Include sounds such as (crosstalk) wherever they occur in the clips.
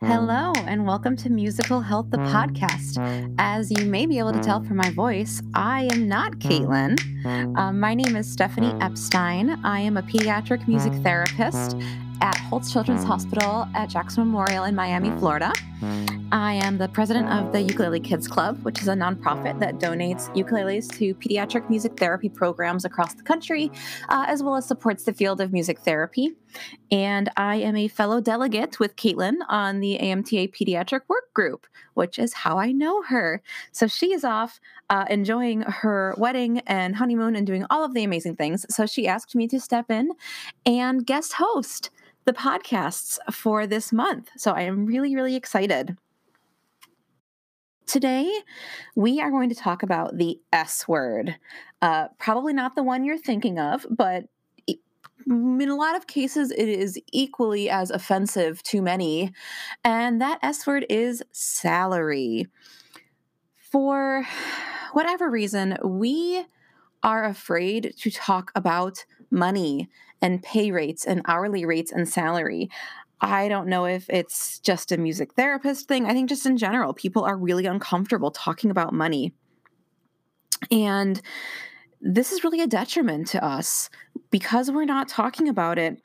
Hello, and welcome to Musical Health, the podcast. As you may be able to tell from my voice, I am not Caitlin. Um, my name is Stephanie Epstein. I am a pediatric music therapist at Holtz Children's Hospital at Jackson Memorial in Miami, Florida. I am the president of the Ukulele Kids Club, which is a nonprofit that donates ukuleles to pediatric music therapy programs across the country, uh, as well as supports the field of music therapy. And I am a fellow delegate with Caitlin on the AMTA Pediatric Work Group, which is how I know her. So she is off uh, enjoying her wedding and honeymoon and doing all of the amazing things. So she asked me to step in and guest host the podcasts for this month. So I am really, really excited. Today, we are going to talk about the S word. Uh, probably not the one you're thinking of, but in a lot of cases, it is equally as offensive to many. And that S word is salary. For whatever reason, we are afraid to talk about money and pay rates and hourly rates and salary. I don't know if it's just a music therapist thing. I think just in general, people are really uncomfortable talking about money. And this is really a detriment to us because we're not talking about it.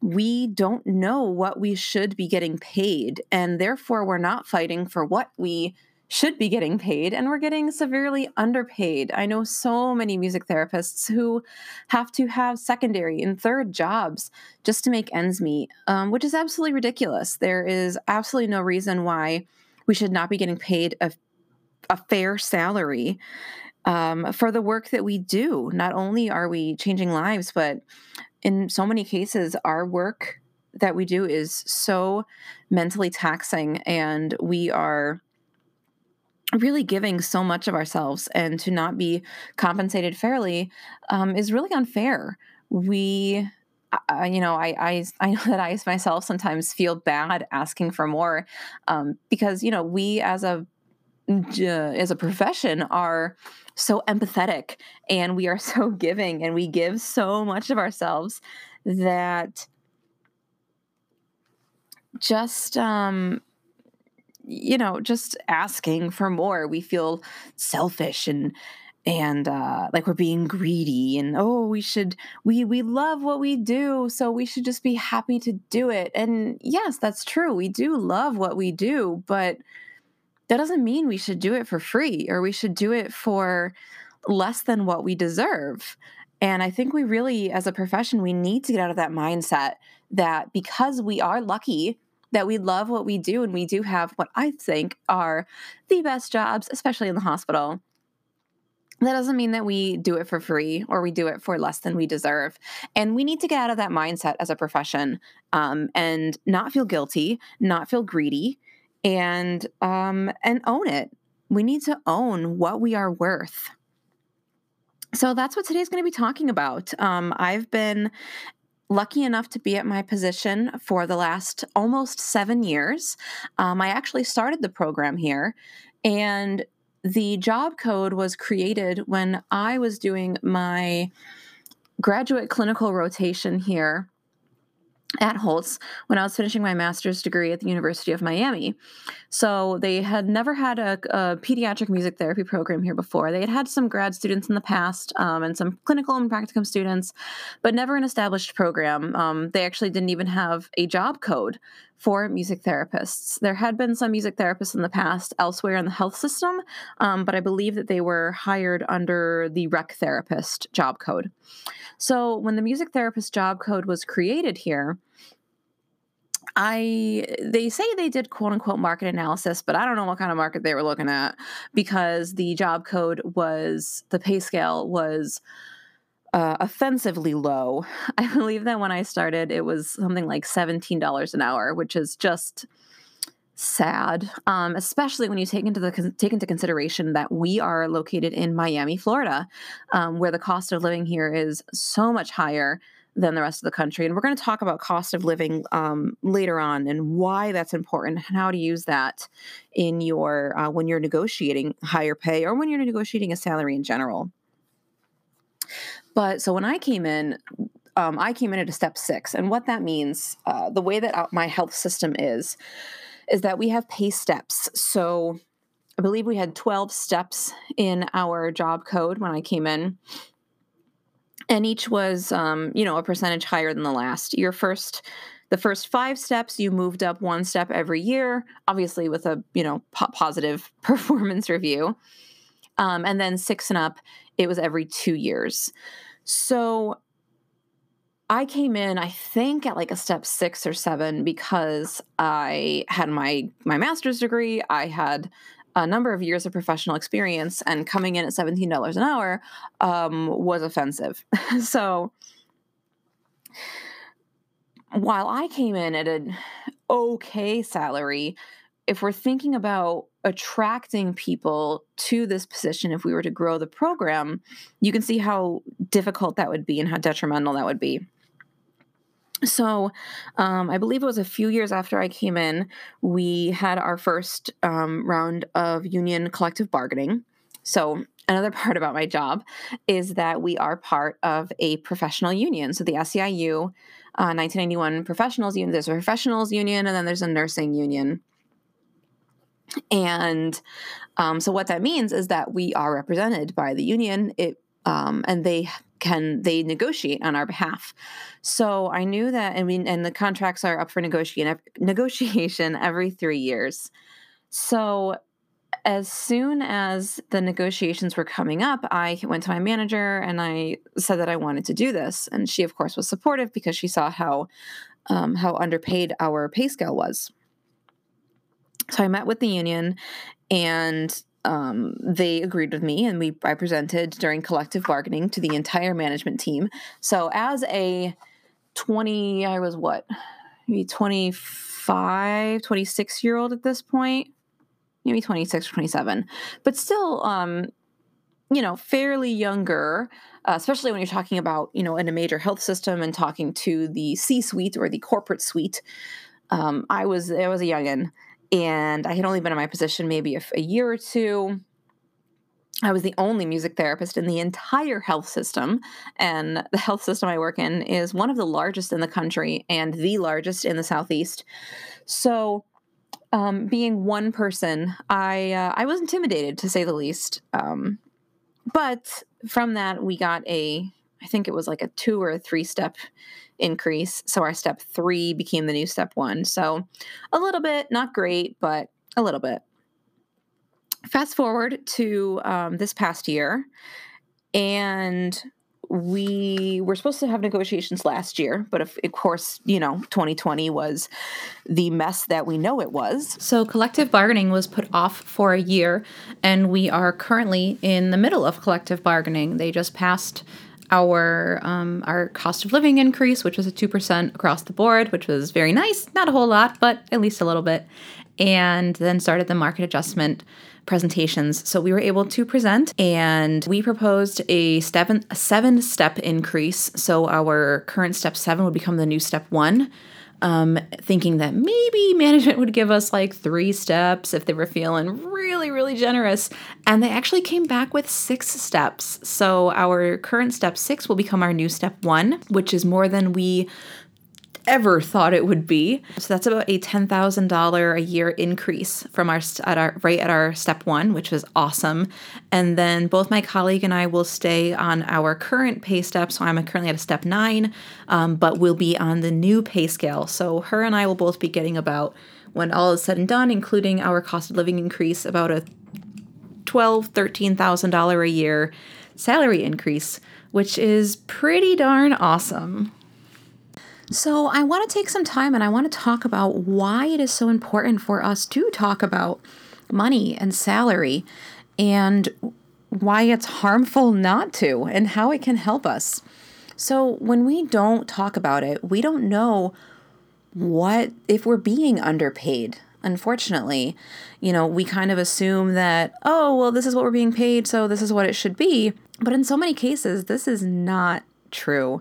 We don't know what we should be getting paid, and therefore we're not fighting for what we should be getting paid and we're getting severely underpaid. I know so many music therapists who have to have secondary and third jobs just to make ends meet, um, which is absolutely ridiculous. There is absolutely no reason why we should not be getting paid a, a fair salary. Um, for the work that we do, not only are we changing lives, but in so many cases, our work that we do is so mentally taxing, and we are really giving so much of ourselves and to not be compensated fairly um, is really unfair. We, uh, you know, I, I, (laughs) I know that I myself sometimes feel bad asking for more um, because, you know, we as a, as a profession are so empathetic and we are (laughs) so giving and we give so much of ourselves that just um you know, just asking for more. We feel selfish and and uh, like we're being greedy and oh we should we we love what we do so we should just be happy to do it and yes that's true we do love what we do but that doesn't mean we should do it for free or we should do it for less than what we deserve and i think we really as a profession we need to get out of that mindset that because we are lucky that we love what we do and we do have what I think are the best jobs, especially in the hospital. That doesn't mean that we do it for free or we do it for less than we deserve. And we need to get out of that mindset as a profession um, and not feel guilty, not feel greedy, and um, and own it. We need to own what we are worth. So that's what today's going to be talking about. Um, I've been lucky enough to be at my position for the last almost seven years. Um, I actually started the program here, and the job code was created when I was doing my graduate clinical rotation here at Holtz when I was finishing my master's degree at the University of Miami. So they had never had a, a pediatric music therapy program here before. They had had some grad students in the past um, and some clinical and practicum students, but never an established program. Um, they actually didn't even have a job code for music therapists. There had been some music therapists in the past elsewhere in the health system, um, but I believe that they were hired under the rec therapist job code. So when the music therapist job code was created here, I they say they did quote unquote market analysis, but I don't know what kind of market they were looking at because the job code was the pay scale was uh, offensively low. (laughs) I believe that when I started, it was something like seventeen dollars an hour, which is just sad, um, especially when you take into the take into consideration that we are located in Miami, Florida, um, where the cost of living here is so much higher than the rest of the country. And we're going to talk about cost of living um, later on and why that's important and how to use that in your uh, when you're negotiating higher pay or when you're negotiating a salary in general. But so when I came in, um, I came in at a step six, and what that means, uh, the way that my health system is is that we have pay steps. So I believe we had 12 steps in our job code when I came in. And each was, um, you know, a percentage higher than the last. Your first, the first five steps, you moved up one step every year, obviously with a, you know, po- positive (laughs) performance review. Um, and then six and up, it was every two years. So I came in, I think, at like a step six or seven because I had my my master's degree. I had a number of years of professional experience, and coming in at seventeen dollars an hour um, was offensive. (laughs) so while I came in at an okay salary, if we're thinking about attracting people to this position, if we were to grow the program, you can see how difficult that would be and how detrimental that would be. So, um, I believe it was a few years after I came in, we had our first um, round of union collective bargaining. So, another (laughs) part about my job is that we are part of a professional union. So, the SEIU, uh, 1991 Professionals Union, there's a professionals union, and then there's a nursing union. And um, so, what that means is that we are represented by the union. It um, and they can they negotiate on our behalf. So I knew that, I mean, and the contracts are up for negotiation (laughs) negotiation every three years. So as soon as the negotiations were coming up, I went to my manager and I said that I wanted to do this, and she, of course, was supportive because she saw how um, how underpaid our pay scale was. So I met with the union, and um, they agreed with me and we I presented during collective bargaining to the entire management team. So as a 20, I was what, maybe 25, 26 year old at this point, maybe 26 or 27, but still, um, you know, fairly younger, uh, especially when you're talking about, you know, in a major health system and talking to the C suite or the corporate suite. Um, I was, I was a youngin' and I had only been in my position maybe a, a year or two. I was the only music therapist in the entire health system. And the health system I work in is one of the largest in the country and the largest in the Southeast. So, um, being one person, I, uh, I was intimidated to say the least. Um, but from that, we got a, I think it was like a two or a three step increase. So our step three became the new step one. So a little bit, not great, but a little bit. Fast forward to um, this past year, and we were supposed to have negotiations last year, but of, of, course, you know, 2020 was the mess that we know it was. So, collective bargaining was put off for a year, and we are currently in the middle of collective bargaining. They just passed our um, our cost of living increase, which was a two percent across the board, which was very nice. Not a whole lot, but at least a little bit. And then started the market adjustment presentations. So we were able to present, and we proposed a seven a seven step increase. So our current step seven would become the new step one um, thinking that maybe management would give us like three steps if they were feeling really, really generous. And they actually came back with six steps. So our current step six will become our new step one, which is more than we ever thought it would be. So that's about a $10,000 a year increase from our at our right at our step 1, which was awesome. And then both my colleague and I will stay on our current pay step. So I'm currently at a step 9, um, but we'll be on the new pay scale. So her and I will both be getting about when all is said and done, including our cost of living increase, about a twelve, thirteen thousand dollar a year salary increase, which is pretty darn awesome. So, I want to take some time and I want to talk about why it is so important for us to talk about money and salary and why it's harmful not to and how it can help us. So, when we don't talk about it, we don't know what if we're being underpaid. Unfortunately, you know, we kind of assume that, oh, well, this is what we're being paid, so this is what it should be. But in so many cases, this is not true.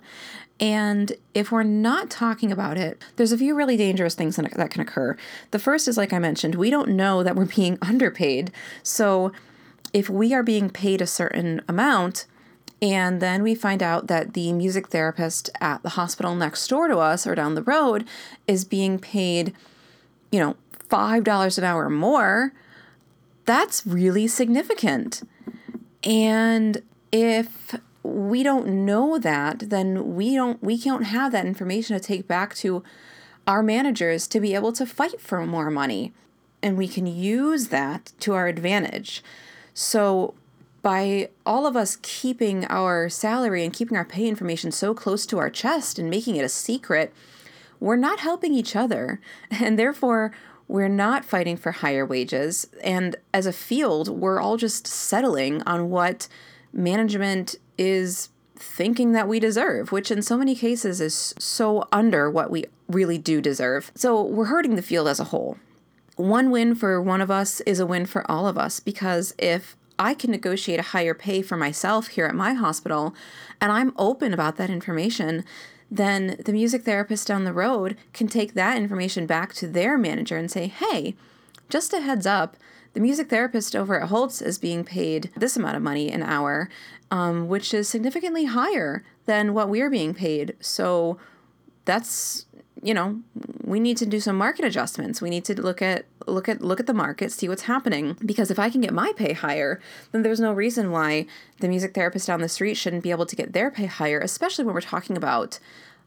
And if we're not talking about it, there's a few really dangerous things that can occur. The first is, like I mentioned, we don't know that we're (laughs) being underpaid. So if we are being paid a certain amount, and then we find out that the music therapist at the hospital next door to us or down the road is being paid, you know, $5 an hour more, that's really significant. And if we don't know that, then we don't we can't have that information to take back to our managers to be able to fight for more money. And we can use that to our advantage. So by all of us keeping our salary and keeping our pay information so close to our chest and making it a secret, we're not helping each other. (laughs) And therefore, we're not fighting for higher wages. And as a field, we're all just settling on what management is thinking that we deserve, which in so many cases is so under what we really do deserve. So we're hurting the field as a whole. One win for one of us is a win for all of us because if I can negotiate a higher pay for myself here at my hospital and I'm open about that information, then the music therapist down the road can take that information back to their manager and say, hey, just a heads up, the music therapist over at Holtz is being paid this amount of money an hour, um, which is significantly higher than what we're being paid. So that's you know we need to do some market adjustments we need to look at look at look at the market see what's happening because if i can get my pay higher then there's no reason why the music therapist down the street shouldn't be able to get their pay higher especially when we're talking about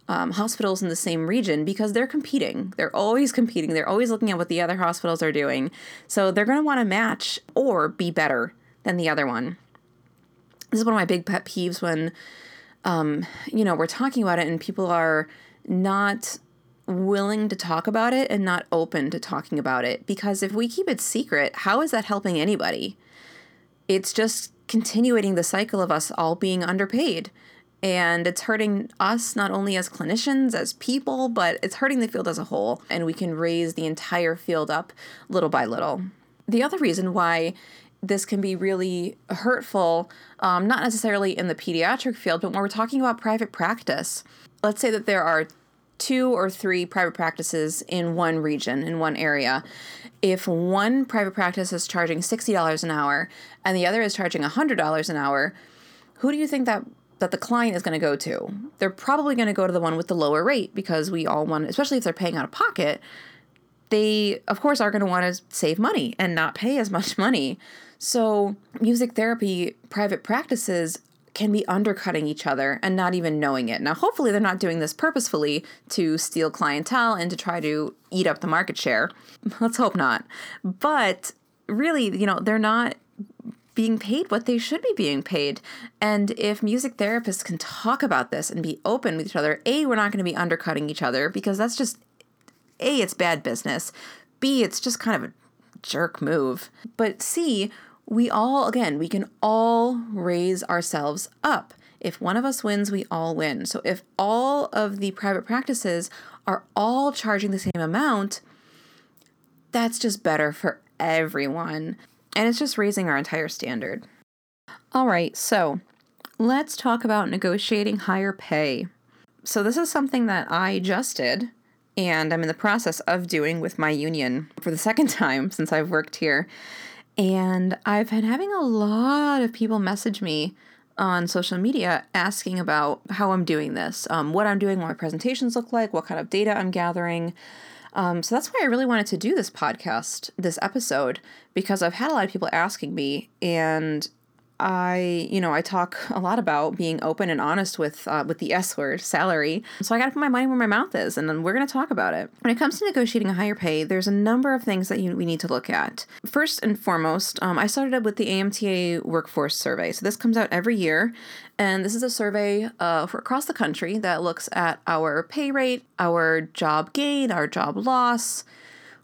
um, hospitals in the same region because they're competing. They're always competing. They're always looking at what the other hospitals are doing. So they're going to want to match or be better than the other one. This is one of my big pet peeves when, um, you know, we're talking about it and people are not willing to talk about it and not open to talking about it. Because if we keep it secret, how is that helping anybody? It's just continuing the cycle of us all being underpaid and it's hurting us not only as clinicians, as people, but it's hurting the field as a whole. And we can raise the entire field up little by little. The other reason why this can be really hurtful, um, not necessarily in the pediatric field, but when we're talking about private practice, let's say that there are two or three private practices in one region, in one area. If one private practice is charging $60 an hour and the other is charging $100 an hour, who do you think that that the client is going to go to. They're probably going to go to the one with the lower rate because we all want, especially if they're paying out of pocket, they of course are going to want to save money and not pay as much (laughs) money. So, music therapy private practices can be undercutting each other and not even knowing it. Now, hopefully, they're not doing this purposefully to steal clientele and to try to eat up the market share. (laughs) Let's hope not. But really, you know, they're not being paid what they should be being paid. And if music therapists can talk about this and be open with each other, A, we're not going to be undercutting each other because that's just, A, it's bad business. B, it's just kind of a jerk move. But C, we all, again, we can all raise ourselves up. If one of us wins, we all win. So if all of the private practices are all charging the same amount, that's just better for everyone. And it's just raising our entire standard. All right, so let's talk about negotiating higher pay. So, this is something that I just did, and I'm in the process of doing with my union for the (laughs) second time since I've worked here. And I've been having a lot of people message me on social media asking about how I'm doing this, um, what I'm doing, what my presentations look like, what kind of data I'm gathering. Um, so that's why I really wanted to do this podcast, this episode, because I've had a lot of people asking me, and I, you know, I talk (laughs) a lot about being open and honest with uh, with the S word, salary. So I got to put my money where my mouth is, and then we're going to talk about it. When it comes to negotiating a higher pay, there's a number of things that you, we need to look at. First and foremost, um, I started up with the AMTA Workforce Survey. So this comes out every year, and this is a survey uh, for across the country that looks at our pay rate, our job gain, our job loss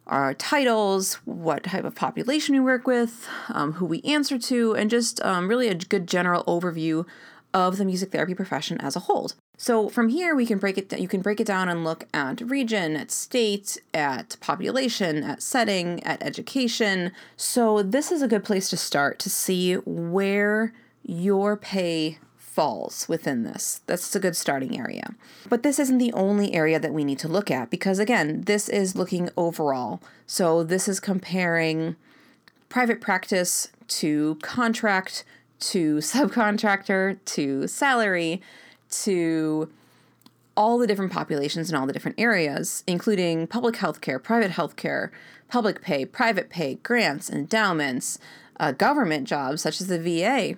our titles, what type of population we work with, um, who we answer to, and just um, really a good general overview of the music therapy profession as a whole. So from here we can break it you can break it down and look at region, at state, at population, at setting, at education. So this is a good place to start to see where your pay falls within this. That's a good starting area. But this isn't the only area that we need to look at because, again, this is looking overall. So this is comparing private practice to contract to (laughs) subcontractor to salary to all the different populations in all the different areas, including public health care, private health care, public pay, private pay, grants, endowments, uh, government jobs such as the VA.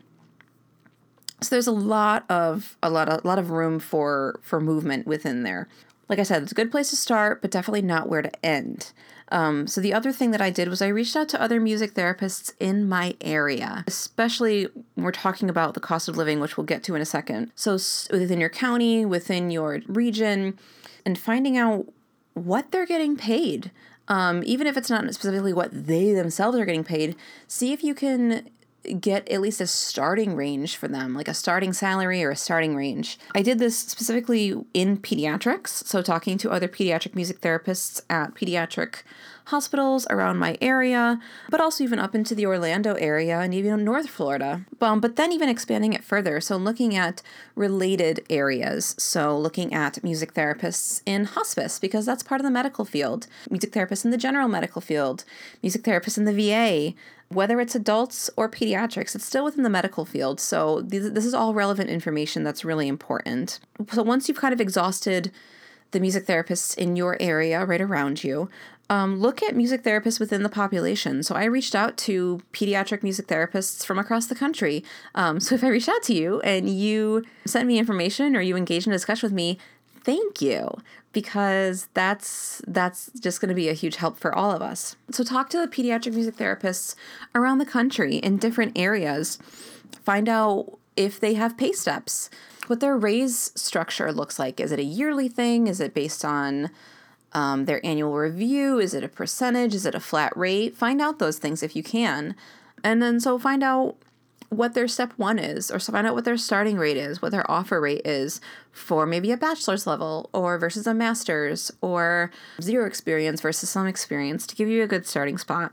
So there's a lot of a lot of, a lot of room for for movement within there. Like I said, it's a good place to start, but definitely not where to end. Um, so the other thing that I did was I reached out to other music therapists in my area, especially we're talking about the cost of living, which we'll get to in a second. So within your county, within your region, and finding out what they're getting paid. Um, even if it's not specifically what they themselves are getting paid, see if you can get at least a starting range for them, like a starting salary or a starting range. I did this specifically in pediatrics, so talking to other pediatric music therapists at pediatric hospitals around my area, but also even up into the Orlando area and even North Florida. Um, but then even expanding it further, so looking at related areas. So looking at music therapists in hospice, because that's part of the medical field, music therapists in the general medical field, music therapists in the VA, whether it's adults or pediatrics, it's still within the medical field. So this is all relevant information that's really important. So once you've kind of exhausted the music therapists in your area right around you, um, look at music therapists within the population. So I reached out to pediatric music therapists from across the country. Um, (laughs) so if I reached out to you and you sent me information or you engaged in a discussion with me, thank you because that's that's just going to be a huge help for all of us. So talk to the pediatric music therapists around the country in different areas. Find out if they have pay steps, what their raise structure looks like. Is it a yearly thing? Is it based on um, their annual review? Is it a percentage? Is it a flat rate? Find out those things if you can. And then so find out what their step one is, or find out what their starting rate is, what their offer rate is for maybe a bachelor's level or versus a master's or zero experience versus some experience to give you a good starting spot.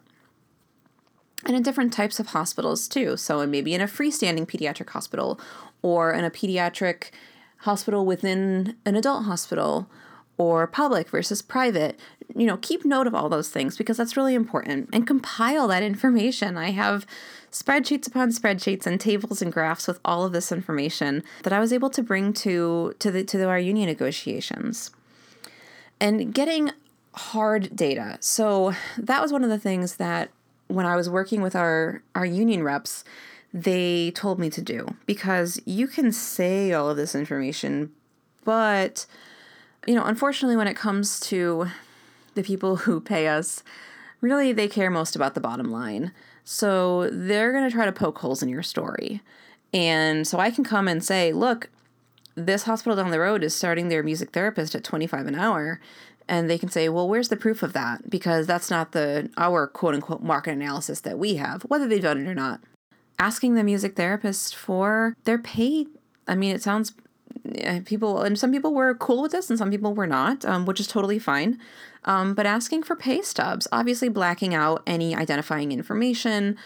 And in different types of hospitals too. So, maybe in a freestanding pediatric hospital or in a pediatric hospital within an adult hospital or public versus private. You know, keep note of all those things because that's really important and compile that information. I have spreadsheets upon spreadsheets and tables and graphs with all of this information that I was able to bring to to the to the, our union negotiations. And getting hard data. So that was one of the things that when I was working with our our union reps, they told me to do because you can say all of this information, but you know, unfortunately when it comes to the people who pay us, really they care most about the bottom line. So they're going to try to poke holes in your story. And so I can come and say, look, this hospital down the road is starting their music therapist at 25 an hour. And they can say well where's the proof of that? Because that's not the our quote unquote market analysis that we have whether they've done it or not. Asking the music therapist for their pay i mean it sounds eh, people and some people were cool with this and some people were not um, which is totally fine um, but asking for pay stubs, obviously blacking out any identifying information.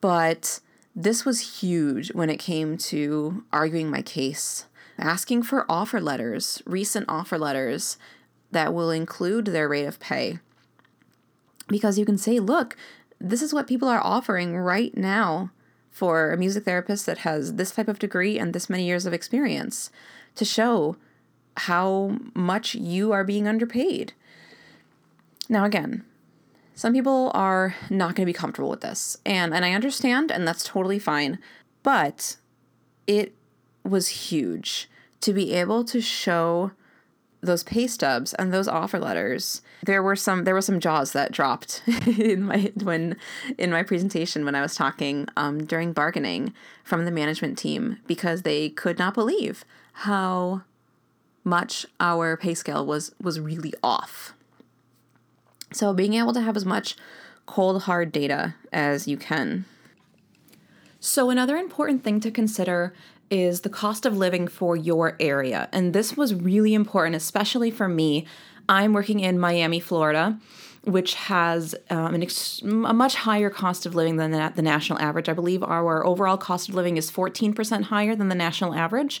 But this was huge when it came to arguing my case. Asking for offer letters, recent offer letters that will include their rate of pay. Because you can say, look, this is what people are offering right now for a music therapist that has this type of degree and this many years of experience to show how much you are being underpaid. Now, again, some people are not going to be comfortable with this, and and I understand, and that's totally fine. But it was huge to be able to show those pay stubs and those offer letters. There were some there were some jaws that dropped (laughs) in my when in my presentation when I was talking um, during bargaining from the management team because they could not believe how much our pay scale was was really off. So, being able to have as much cold, hard data as you can. So, another important thing to consider is the cost of living for your area. And this was really important, especially for me. I'm working in Miami, Florida, which has um, ex- a much higher cost of living than the, the national average. I believe our overall cost of living is 14% higher than the national average,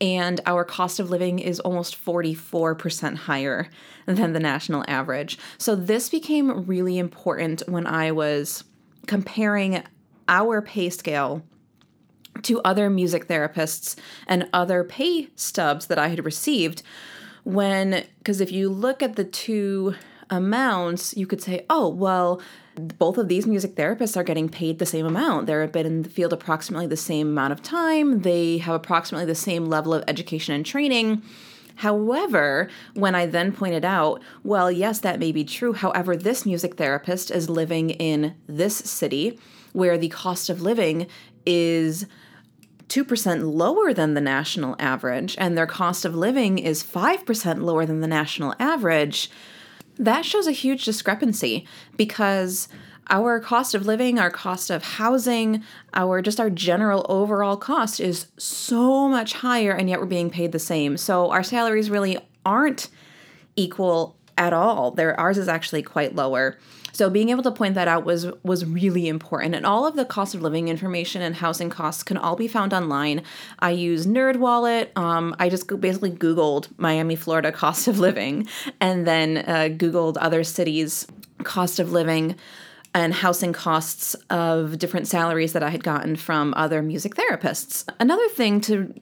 and our cost of living is almost 44% higher than the national average. So, this became really important when I was comparing our pay scale to other music therapists and other pay stubs that I had received when, because if you look at the two amounts, you could say, oh, well, both of these music therapists are getting paid the same amount. They've been in the field approximately the same amount of time. They have approximately the same level of education and training. However, when I then pointed out, well, yes, that may be true. However, this music therapist is living in this city where the cost of living is 2% lower than the national average, and their cost of living is 5% lower than the national average that shows a huge discrepancy because our cost of living, our cost of housing, our just our general overall cost is so much higher and yet we're being paid the same. So our salaries really aren't equal at all. Their ours is actually quite lower. So being able to point that out was was really important. And all of the cost of living information and housing costs can all be found online. I use NerdWallet. Um, I just basically Googled Miami, Florida (laughs) cost of living, and then uh, Googled other cities cost of living and housing costs of different salaries that I had gotten from other music therapists. Another thing to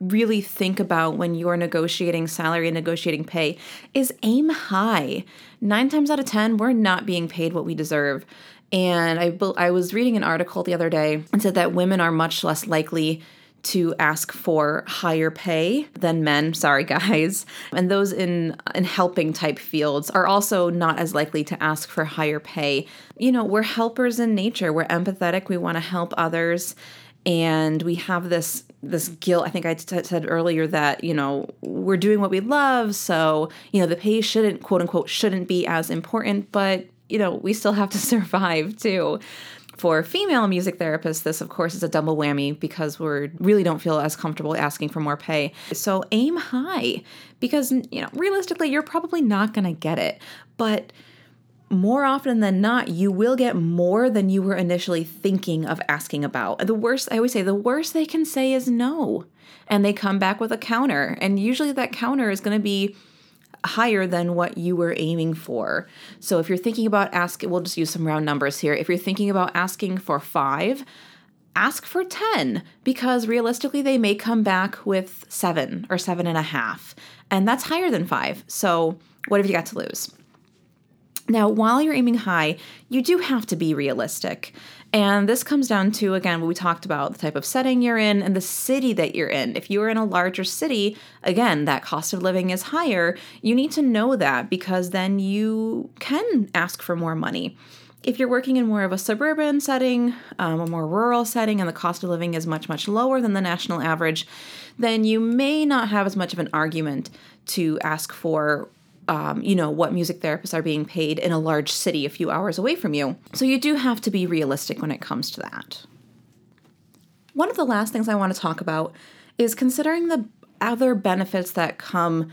really think about when you're negotiating salary and negotiating pay is aim high. Nine times out of 10, we're not being paid what we deserve. And I, I was reading an article the other day and said that women are much less likely to ask for higher pay than men. (laughs) Sorry guys. And those in in helping type fields are also not as likely to ask for higher pay. You know we're helpers in nature. We're empathetic. We want to help others. And we have this this guilt i think I t- said earlier that you know we're doing what we love so you know the pay shouldn't quote unquote shouldn't be as important but you know we still have to (laughs) survive too. For female music therapists this of course is a double whammy because we really don't feel as comfortable asking for more pay. So aim high because you know realistically you're probably not going to get it. But more often than not, you will get more than you were initially thinking of asking about. The worst, I always say, the worst they can say is no. And they come back with a counter. And usually that counter is going to be higher than what you were aiming for. So if you're thinking about asking, we'll just use some round numbers here. If you're thinking about asking for five, ask for 10 because realistically they may come back with seven or seven and a half. And that's higher than five. So what have you got to lose? Now, while you're aiming high, you do have to be realistic. And this comes down to, again, what we talked about the type of setting you're in and the city that you're in. If you're in a larger city, again, that cost of living is higher. You need to know that because then you can ask for more money. If you're working in more of a suburban setting, um, a more rural setting, and the cost of living is much, much lower than the national average, then you may not have as much of an argument to ask for um, you know, what music therapists are being paid in a large city a few hours away from you. So you do have to be realistic when it comes to that. One of the last things I want to talk about is considering the other benefits that come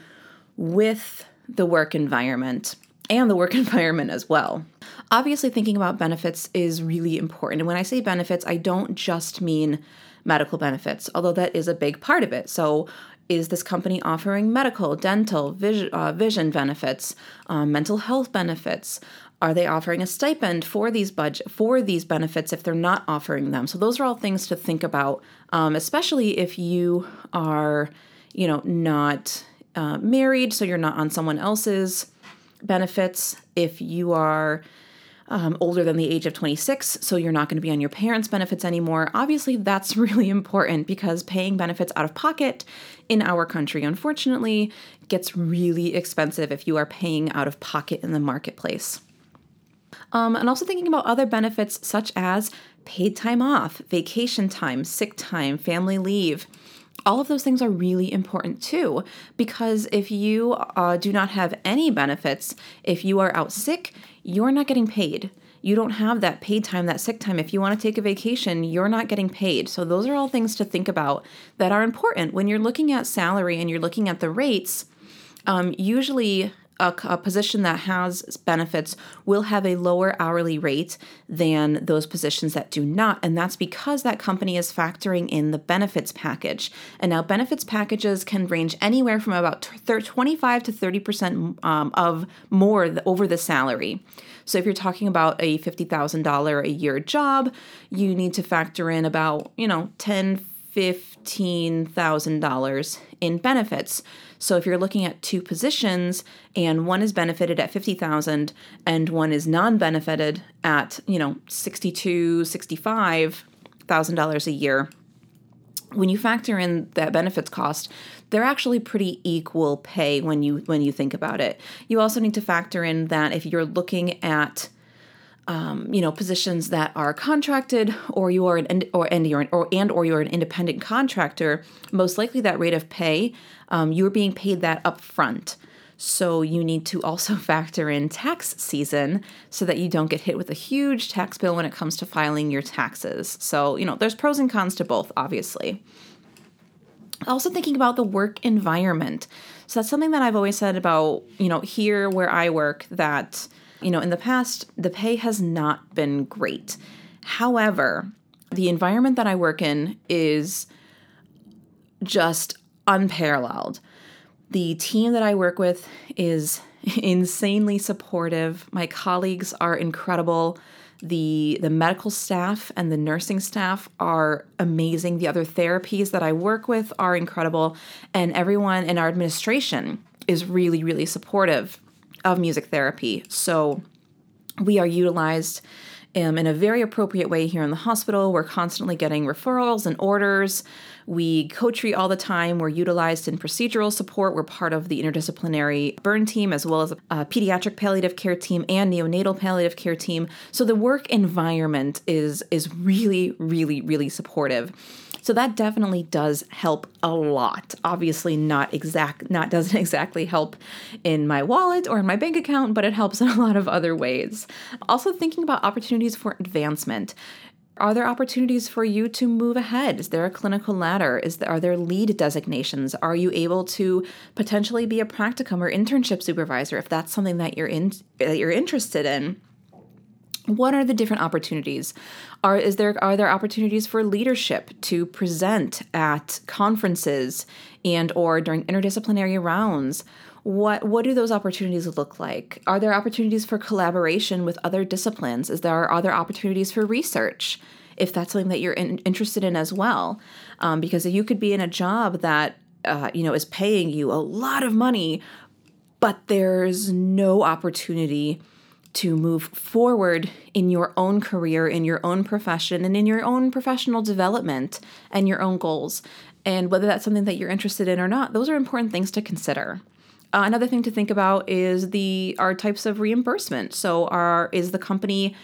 with the work environment and the work (laughs) environment as well. Obviously, thinking about benefits is really important. And when I say benefits, I don't just mean medical benefits, although that is a big part of it. So, is this company offering medical, dental, vision, uh, vision benefits, um, mental health benefits? Are they offering a stipend for these budget for these benefits if they're not offering them? So those are all things to think about, um, especially if you are, you know, not uh, married, so you're not on someone else's benefits. If you are um, older than the age of 26, so you're not going to be on your parents' benefits anymore. Obviously, that's (laughs) really important because paying benefits out of pocket in our country, unfortunately, gets really expensive if you are paying out of pocket in the marketplace. Um, and also thinking about other benefits such as paid time off, vacation time, sick time, family leave all of those things are really important too because if you uh, do not have any benefits if you are out sick you're not getting paid. You don't have that paid time that sick time. If you want to take a vacation you're not getting paid. So those are all things to think about that are important. When you're looking at salary and you're looking at the rates um, usually a, a, position that has benefits will have a lower hourly rate than those positions that do not. And that's because that company is factoring in the benefits package. And now, benefits packages can range anywhere from about 25 to 30% um, of more over the salary. So if you're talking about a $50,000 a year job, you need to factor in about, you know, 10, 15 $15,000 in benefits. So if you're looking at two positions and one is benefited at 50,000 and one is non-benefited at, you know, 62, 65,000 dollars a year, when you factor in that benefits cost, they're actually pretty equal pay when you when you think about it. You also need to factor in that if you're looking at um, you know positions that are contracted or you are an or and you're an, or and or you're an independent contractor, most likely that rate of pay um, you're being paid that up front. So you need to also (laughs) factor in tax season so that you don't get hit with a huge tax bill when it comes to filing your taxes. So, you know, there's pros and cons to both, obviously. Also thinking about the work environment. So that's something that I've always said about, you know, here where I work that, you know, in the past the pay has not been great. However, the environment that I work in is just unparalleled. The team that I work with is (laughs) insanely supportive. My colleagues are incredible. The the medical staff and the nursing staff are amazing. The other therapies that I work with are incredible and everyone in our administration is really really supportive of music therapy. So we are utilized um, in a very appropriate way here in the hospital. We're constantly getting referrals and orders. We co treat all the time. We're utilized in procedural support. We're part of the interdisciplinary burn team, as well as a pediatric palliative care team and neonatal palliative care team. So the work environment is, is really, really, really supportive. So that definitely does help a lot. Obviously not exact not doesn't (laughs) exactly help in my wallet or in my bank account, but it helps (laughs) in a lot of other ways. Also thinking about opportunities for advancement. Are there opportunities for you to move ahead? Is there a clinical ladder? Is there, are there lead designations? Are you able to potentially be a practicum or internship supervisor if that's something that you're in that you're interested in? What are the different opportunities? Are is there are there opportunities for leadership to present at conferences and or during interdisciplinary rounds? What what do those opportunities look like? Are there opportunities for collaboration with other disciplines? Is there are other opportunities for research if that's something that you're in, interested in as well? Um, because you could be in a job that uh, you know is paying you a lot of money but there's no opportunity to move forward in your own career, in your own profession, and in your own professional development and your own goals. And whether that's something that you're interested in or not, those are important things to consider. Uh, another thing to think about is the our types of reimbursement. So, are is the company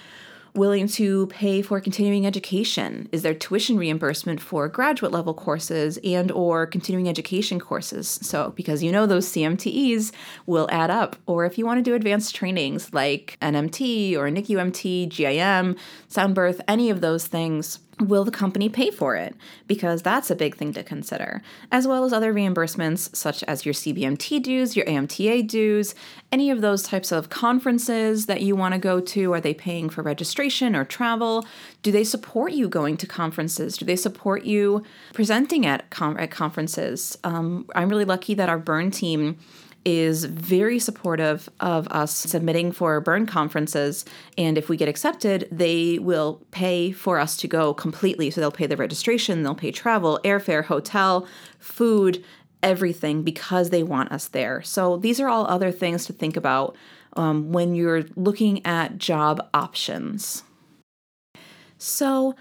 willing to pay for continuing education? Is there tuition reimbursement for graduate level courses and or continuing education courses? So because you know those CMTEs will add up. Or if you want to do advanced trainings like NMT or NICU MT, GIM, sound birth, any of those things, will the company pay for it? Because that's a big thing to consider, as well as other reimbursements such as your CBMT dues, your AMTA dues, any of those types of conferences that you want to go to. Are they paying for registration or travel? Do they support you going to conferences? Do they support you presenting at, com- at conferences? Um, I'm really lucky that our burn team is very supportive of us submitting for burn conferences. And if we get accepted, they will pay for us to go completely. So they'll pay the registration, they'll pay travel, airfare, hotel, food, everything because they want us there. So these are all other things to think about um, when you're looking at job options. So,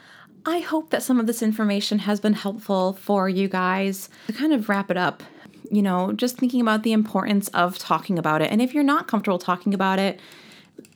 I hope that some of this information has been helpful for you guys. To kind of wrap it up, you know, just thinking about the importance of talking about it. And if you're not comfortable talking about it,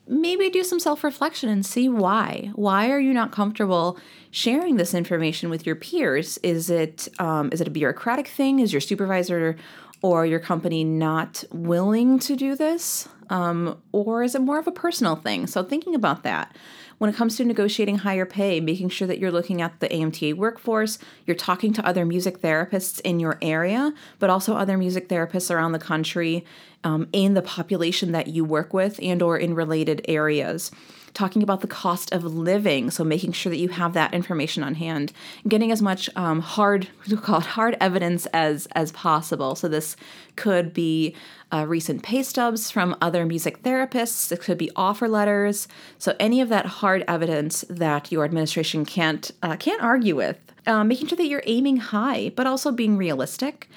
maybe do some self reflection and see why. Why are you not comfortable sharing this information with your peers? Is it um, is it a bureaucratic thing? Is your supervisor or your company not willing to do this? Um, or is it more of a personal thing? So thinking about that when it comes to negotiating higher pay, making sure that you're looking at the AMTA workforce, you're talking to other music therapists in your area, but also other music therapists around the country um, in the population that you work with and or in related areas talking about the cost of living. So making sure that you have that information on hand, getting as much um, hard, call it hard evidence as as possible. So this could be uh, recent pay stubs from other music therapists. It could be offer letters. So any of that hard evidence that your administration can't uh, can't argue with Um, making sure that you're aiming high, but also being realistic,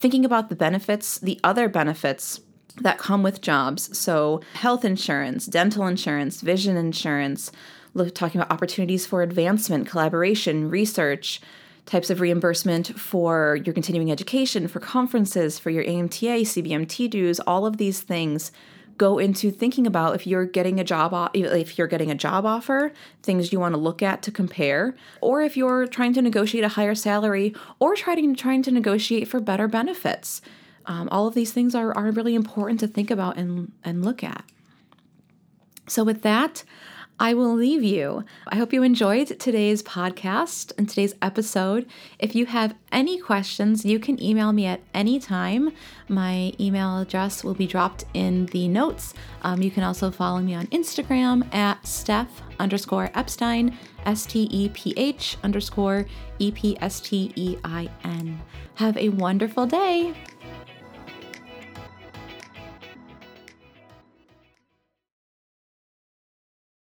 thinking about the benefits, the other benefits that come with jobs. So, health insurance, dental insurance, vision insurance, look, talking about opportunities for advancement, collaboration, research, types of reimbursement for your continuing education, for conferences, for your AMTA, CBMT dues, all of these things go into thinking about if you're getting a job if you're getting a job offer, things you want to look at to compare, or if you're trying to negotiate a higher salary or trying trying to negotiate for better benefits. Um, all of these things are, are really important to think about and, and look at. So, with that, I will leave you. I hope you enjoyed today's podcast and today's episode. If you have any questions, you can email me at any time. My email address will be dropped in the notes. Um, you can also follow me on Instagram at Steph underscore Epstein, S T E P H underscore E P S T E I N. Have a wonderful day.